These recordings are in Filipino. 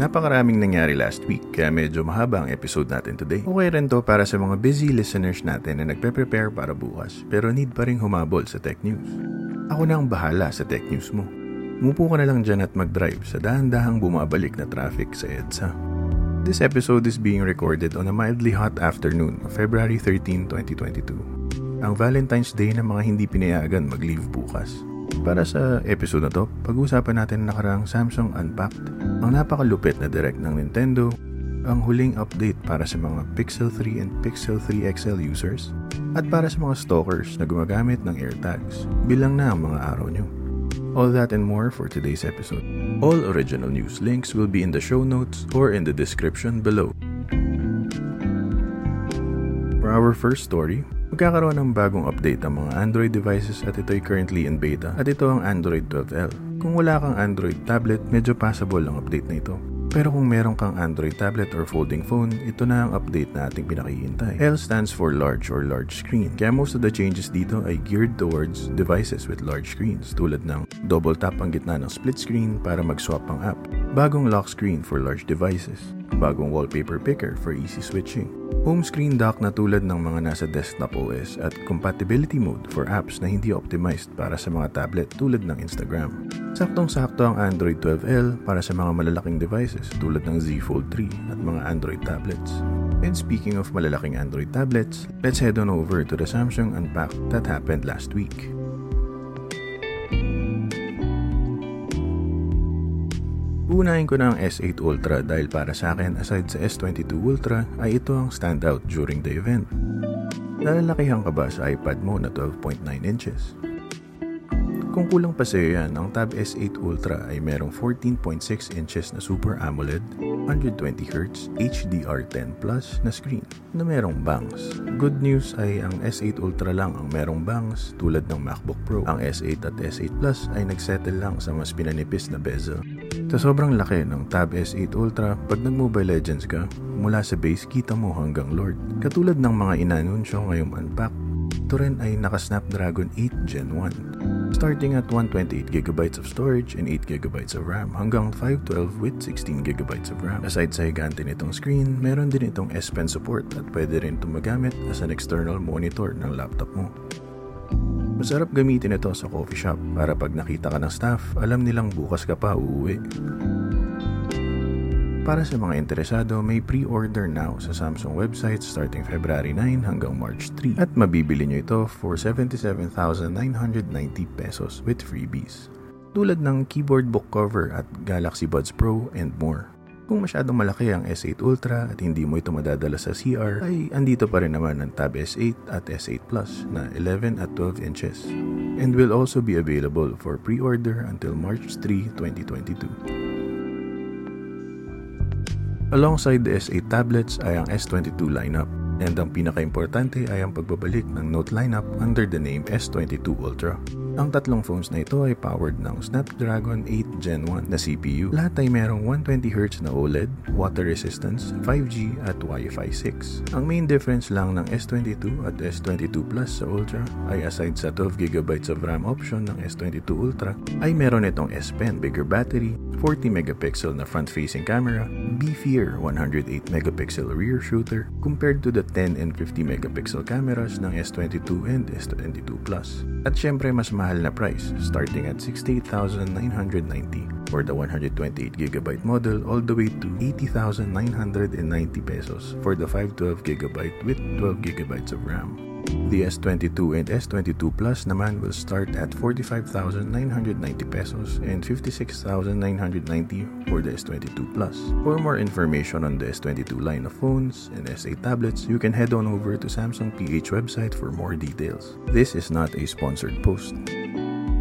Napakaraming nangyari last week kaya medyo mahaba ang episode natin today. Okay rin to para sa mga busy listeners natin na nagpe-prepare para bukas pero need pa rin humabol sa tech news. Ako na ang bahala sa tech news mo. Mupo ka na lang dyan at mag-drive sa dahan-dahang bumabalik na traffic sa EDSA. This episode is being recorded on a mildly hot afternoon of February 13, 2022. Ang Valentine's Day na mga hindi pinayagan mag-leave bukas. Para sa episode na to, pag-uusapan natin nakarang Samsung Unpacked, ang napakalupit na direct ng Nintendo, ang huling update para sa mga Pixel 3 and Pixel 3 XL users, at para sa mga stalkers na gumagamit ng AirTags, bilang na ang mga araw nyo. All that and more for today's episode. All original news links will be in the show notes or in the description below. For our first story, Magkakaroon ng bagong update ang mga Android devices at ito ay currently in beta at ito ang Android 12L. Kung wala kang Android tablet, medyo passable ang update na ito. Pero kung meron kang Android tablet or folding phone, ito na ang update na ating pinakihintay. L stands for large or large screen. Kaya most of the changes dito ay geared towards devices with large screens tulad ng double tap ang gitna ng split screen para mag-swap ang app. Bagong lock screen for large devices. Bagong wallpaper picker for easy switching home screen dock na tulad ng mga nasa desktop OS at compatibility mode for apps na hindi optimized para sa mga tablet tulad ng Instagram. Saktong-sakto ang Android 12L para sa mga malalaking devices tulad ng Z Fold 3 at mga Android tablets. And speaking of malalaking Android tablets, let's head on over to the Samsung Unpacked that happened last week. Unahin ko na ang S8 Ultra dahil para sa akin aside sa S22 Ultra ay ito ang standout during the event. Nalalakihan ka ba sa iPad mo na 12.9 inches? Kung kulang pa sa'yo yan, ang Tab S8 Ultra ay merong 14.6 inches na Super AMOLED, 120Hz HDR10 Plus na screen na merong bangs. Good news ay ang S8 Ultra lang ang merong bangs tulad ng MacBook Pro. Ang S8 at S8 Plus ay nagsettle lang sa mas pinanipis na bezel. Sa sobrang laki ng Tab S8 Ultra, pag nag-Mobile Legends ka, mula sa base kita mo hanggang Lord. Katulad ng mga inanunsyo ngayong unpack, ito rin ay naka-Snapdragon 8 Gen 1. Starting at 128GB of storage and 8GB of RAM hanggang 512 with 16GB of RAM. Aside sa higante nitong screen, meron din itong S Pen support at pwede rin itong magamit as an external monitor ng laptop mo. Masarap gamitin ito sa coffee shop para pag nakita ka ng staff, alam nilang bukas ka pa uuwi. Para sa mga interesado, may pre-order now sa Samsung website starting February 9 hanggang March 3 at mabibili nyo ito for 77,990 pesos with freebies. Tulad ng keyboard book cover at Galaxy Buds Pro and more. Kung masyadong malaki ang S8 Ultra at hindi mo ito madadala sa CR, ay andito pa rin naman ang Tab S8 at S8 Plus na 11 at 12 inches and will also be available for pre-order until March 3, 2022. Alongside the S8 tablets ay ang S22 lineup and ang pinaka-importante ay ang pagbabalik ng Note lineup under the name S22 Ultra. Ang tatlong phones na ito ay powered ng Snapdragon 8 Gen 1 na CPU. Lahat ay merong 120Hz na OLED, water resistance, 5G at Wi-Fi 6. Ang main difference lang ng S22 at S22 Plus sa Ultra ay aside sa 12GB of RAM option ng S22 Ultra, ay meron itong S Pen bigger battery, 40 megapixel na front-facing camera, beefier 108 megapixel rear shooter compared to the 10 and 50 megapixel cameras ng S22 and S22 Plus. At syempre mas mahal na price, starting at 68,990 for the 128GB model all the way to 80,990 pesos for the 512GB with 12GB of RAM. The S22 and S22 Plus naman will start at 45,990 pesos and 56,990 for the S22 Plus. For more information on the S22 line of phones and S8 tablets, you can head on over to Samsung PH website for more details. This is not a sponsored post.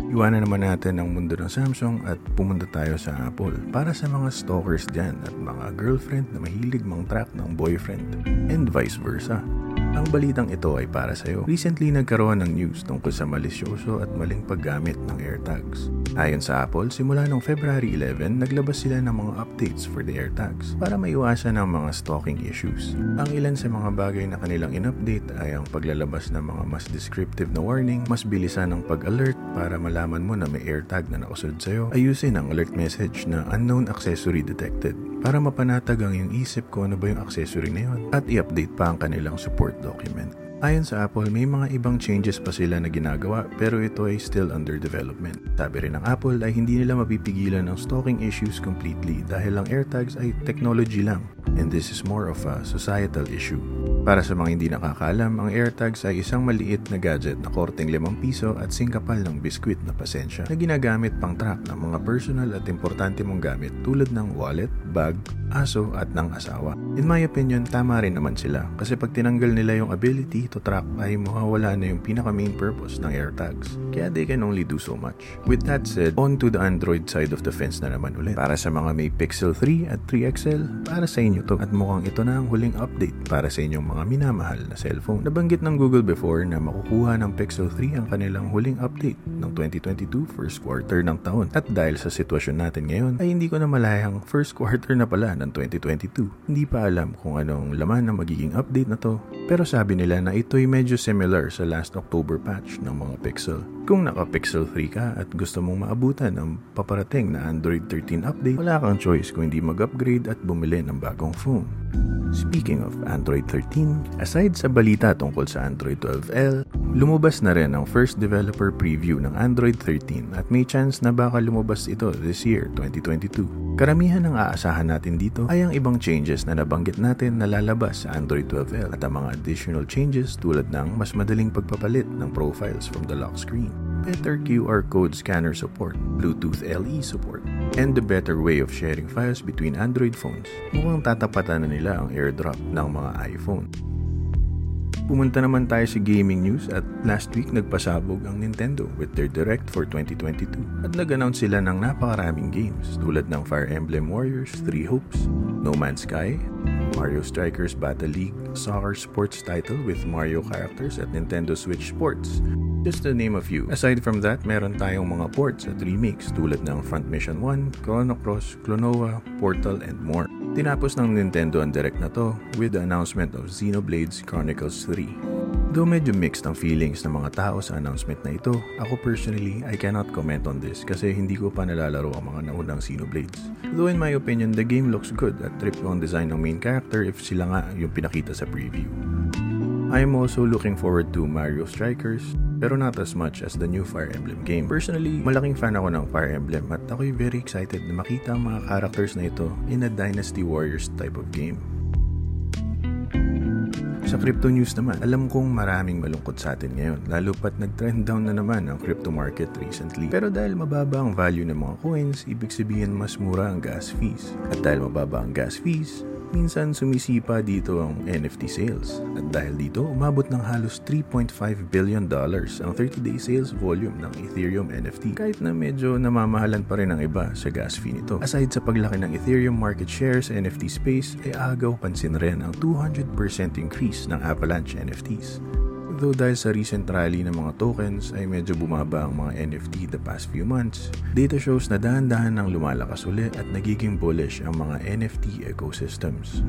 Iwanan naman natin ang mundo ng Samsung at pumunta tayo sa Apple para sa mga stalkers dyan at mga girlfriend na mahilig mang track ng boyfriend and vice versa. Ang balitang ito ay para sa iyo. Recently nagkaroon ng news tungkol sa malisyoso at maling paggamit ng AirTags. Ayon sa Apple, simula noong February 11, naglabas sila ng mga updates for the AirTags para maiwasan ang mga stalking issues. Ang ilan sa mga bagay na kanilang in-update ay ang paglalabas ng mga mas descriptive na warning, mas bilisan ng pag-alert para malaman mo na may AirTag na nakasunod sa'yo, ayusin ang alert message na unknown accessory detected para mapanatag ang iyong isip ko ano ba yung accessory na yun at i-update pa ang kanilang support document. Ayon sa Apple, may mga ibang changes pa sila na ginagawa pero ito ay still under development. Sabi rin ng Apple ay hindi nila mapipigilan ang stalking issues completely dahil ang AirTags ay technology lang and this is more of a societal issue. Para sa mga hindi nakakaalam, ang AirTags ay isang maliit na gadget na korteng 5 piso at singkapal ng biskwit na pasensya na ginagamit pang track ng mga personal at importante mong gamit tulad ng wallet, bag, aso at ng asawa. In my opinion, tama rin naman sila kasi pag tinanggal nila yung ability to track ay mawawala na yung pinaka main purpose ng AirTags. Kaya they can only do so much. With that said, on to the Android side of the fence na naman ulit. Para sa mga may Pixel 3 at 3 XL, para sa inyo to. At mukhang ito na ang huling update para sa inyong mga mga minamahal na cellphone. Nabanggit ng Google before na makukuha ng Pixel 3 ang kanilang huling update ng 2022 first quarter ng taon. At dahil sa sitwasyon natin ngayon, ay hindi ko na malayang first quarter na pala ng 2022. Hindi pa alam kung anong laman ng magiging update na to. Pero sabi nila na ito'y medyo similar sa last October patch ng mga Pixel. Kung naka-Pixel 3 ka at gusto mong maabutan ng paparating na Android 13 update, wala kang choice kung hindi mag-upgrade at bumili ng bagong phone. Speaking of Android 13, aside sa balita tungkol sa Android 12L, lumabas na rin ang first developer preview ng Android 13 at may chance na baka lumabas ito this year, 2022. Karamihan ng aasahan natin dito ay ang ibang changes na nabanggit natin na lalabas sa Android 12L at ang mga additional changes tulad ng mas madaling pagpapalit ng profiles from the lock screen better QR code scanner support, Bluetooth LE support, and the better way of sharing files between Android phones. Mukhang tatapatan na nila ang airdrop ng mga iPhone. Pumunta naman tayo sa gaming news at last week nagpasabog ang Nintendo with their Direct for 2022 at nag-announce sila ng napakaraming games tulad ng Fire Emblem Warriors, Three Hopes, No Man's Sky, Mario Strikers Battle League, soccer sports title with Mario characters at Nintendo Switch Sports, Just to name a few. Aside from that, meron tayong mga ports at remakes tulad ng Front Mission 1, Chrono Cross, Clonoa, Portal, and more. Tinapos ng Nintendo ang direct na to with the announcement of Xenoblade Chronicles 3. Though medyo mixed ang feelings ng mga tao sa announcement na ito, ako personally, I cannot comment on this kasi hindi ko pa nalalaro ang mga naunang Xenoblades. Though in my opinion, the game looks good at trip ang design ng main character if sila nga yung pinakita sa preview. I am also looking forward to Mario Strikers, pero not as much as the new Fire Emblem game. Personally, malaking fan ako ng Fire Emblem at ako'y very excited na makita ang mga characters na ito in a Dynasty Warriors type of game. Sa crypto news naman, alam kong maraming malungkot sa atin ngayon, lalo pat nag-trend down na naman ang crypto market recently. Pero dahil mababa ang value ng mga coins, ibig sabihin mas mura ang gas fees. At dahil mababa ang gas fees, minsan sumisipa dito ang NFT sales. At dahil dito, umabot ng halos 3.5 billion dollars ang 30-day sales volume ng Ethereum NFT. Kahit na medyo namamahalan pa rin ang iba sa gas fee nito. Aside sa paglaki ng Ethereum market share sa NFT space, ay agaw pansin rin ang 200% increase ng Avalanche NFTs. Though dahil sa recent rally ng mga tokens ay medyo bumaba ang mga NFT the past few months, data shows na dahan-dahan nang lumalakas ulit at nagiging bullish ang mga NFT ecosystems.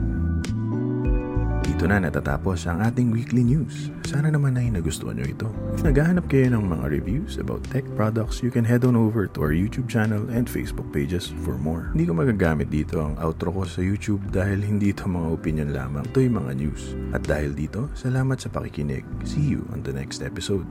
Dito na natatapos ang ating weekly news. Sana naman ay nagustuhan nyo ito. If naghahanap kayo ng mga reviews about tech products, you can head on over to our YouTube channel and Facebook pages for more. Hindi ko magagamit dito ang outro ko sa YouTube dahil hindi ito mga opinion lamang. Ito yung mga news. At dahil dito, salamat sa pakikinig. See you on the next episode.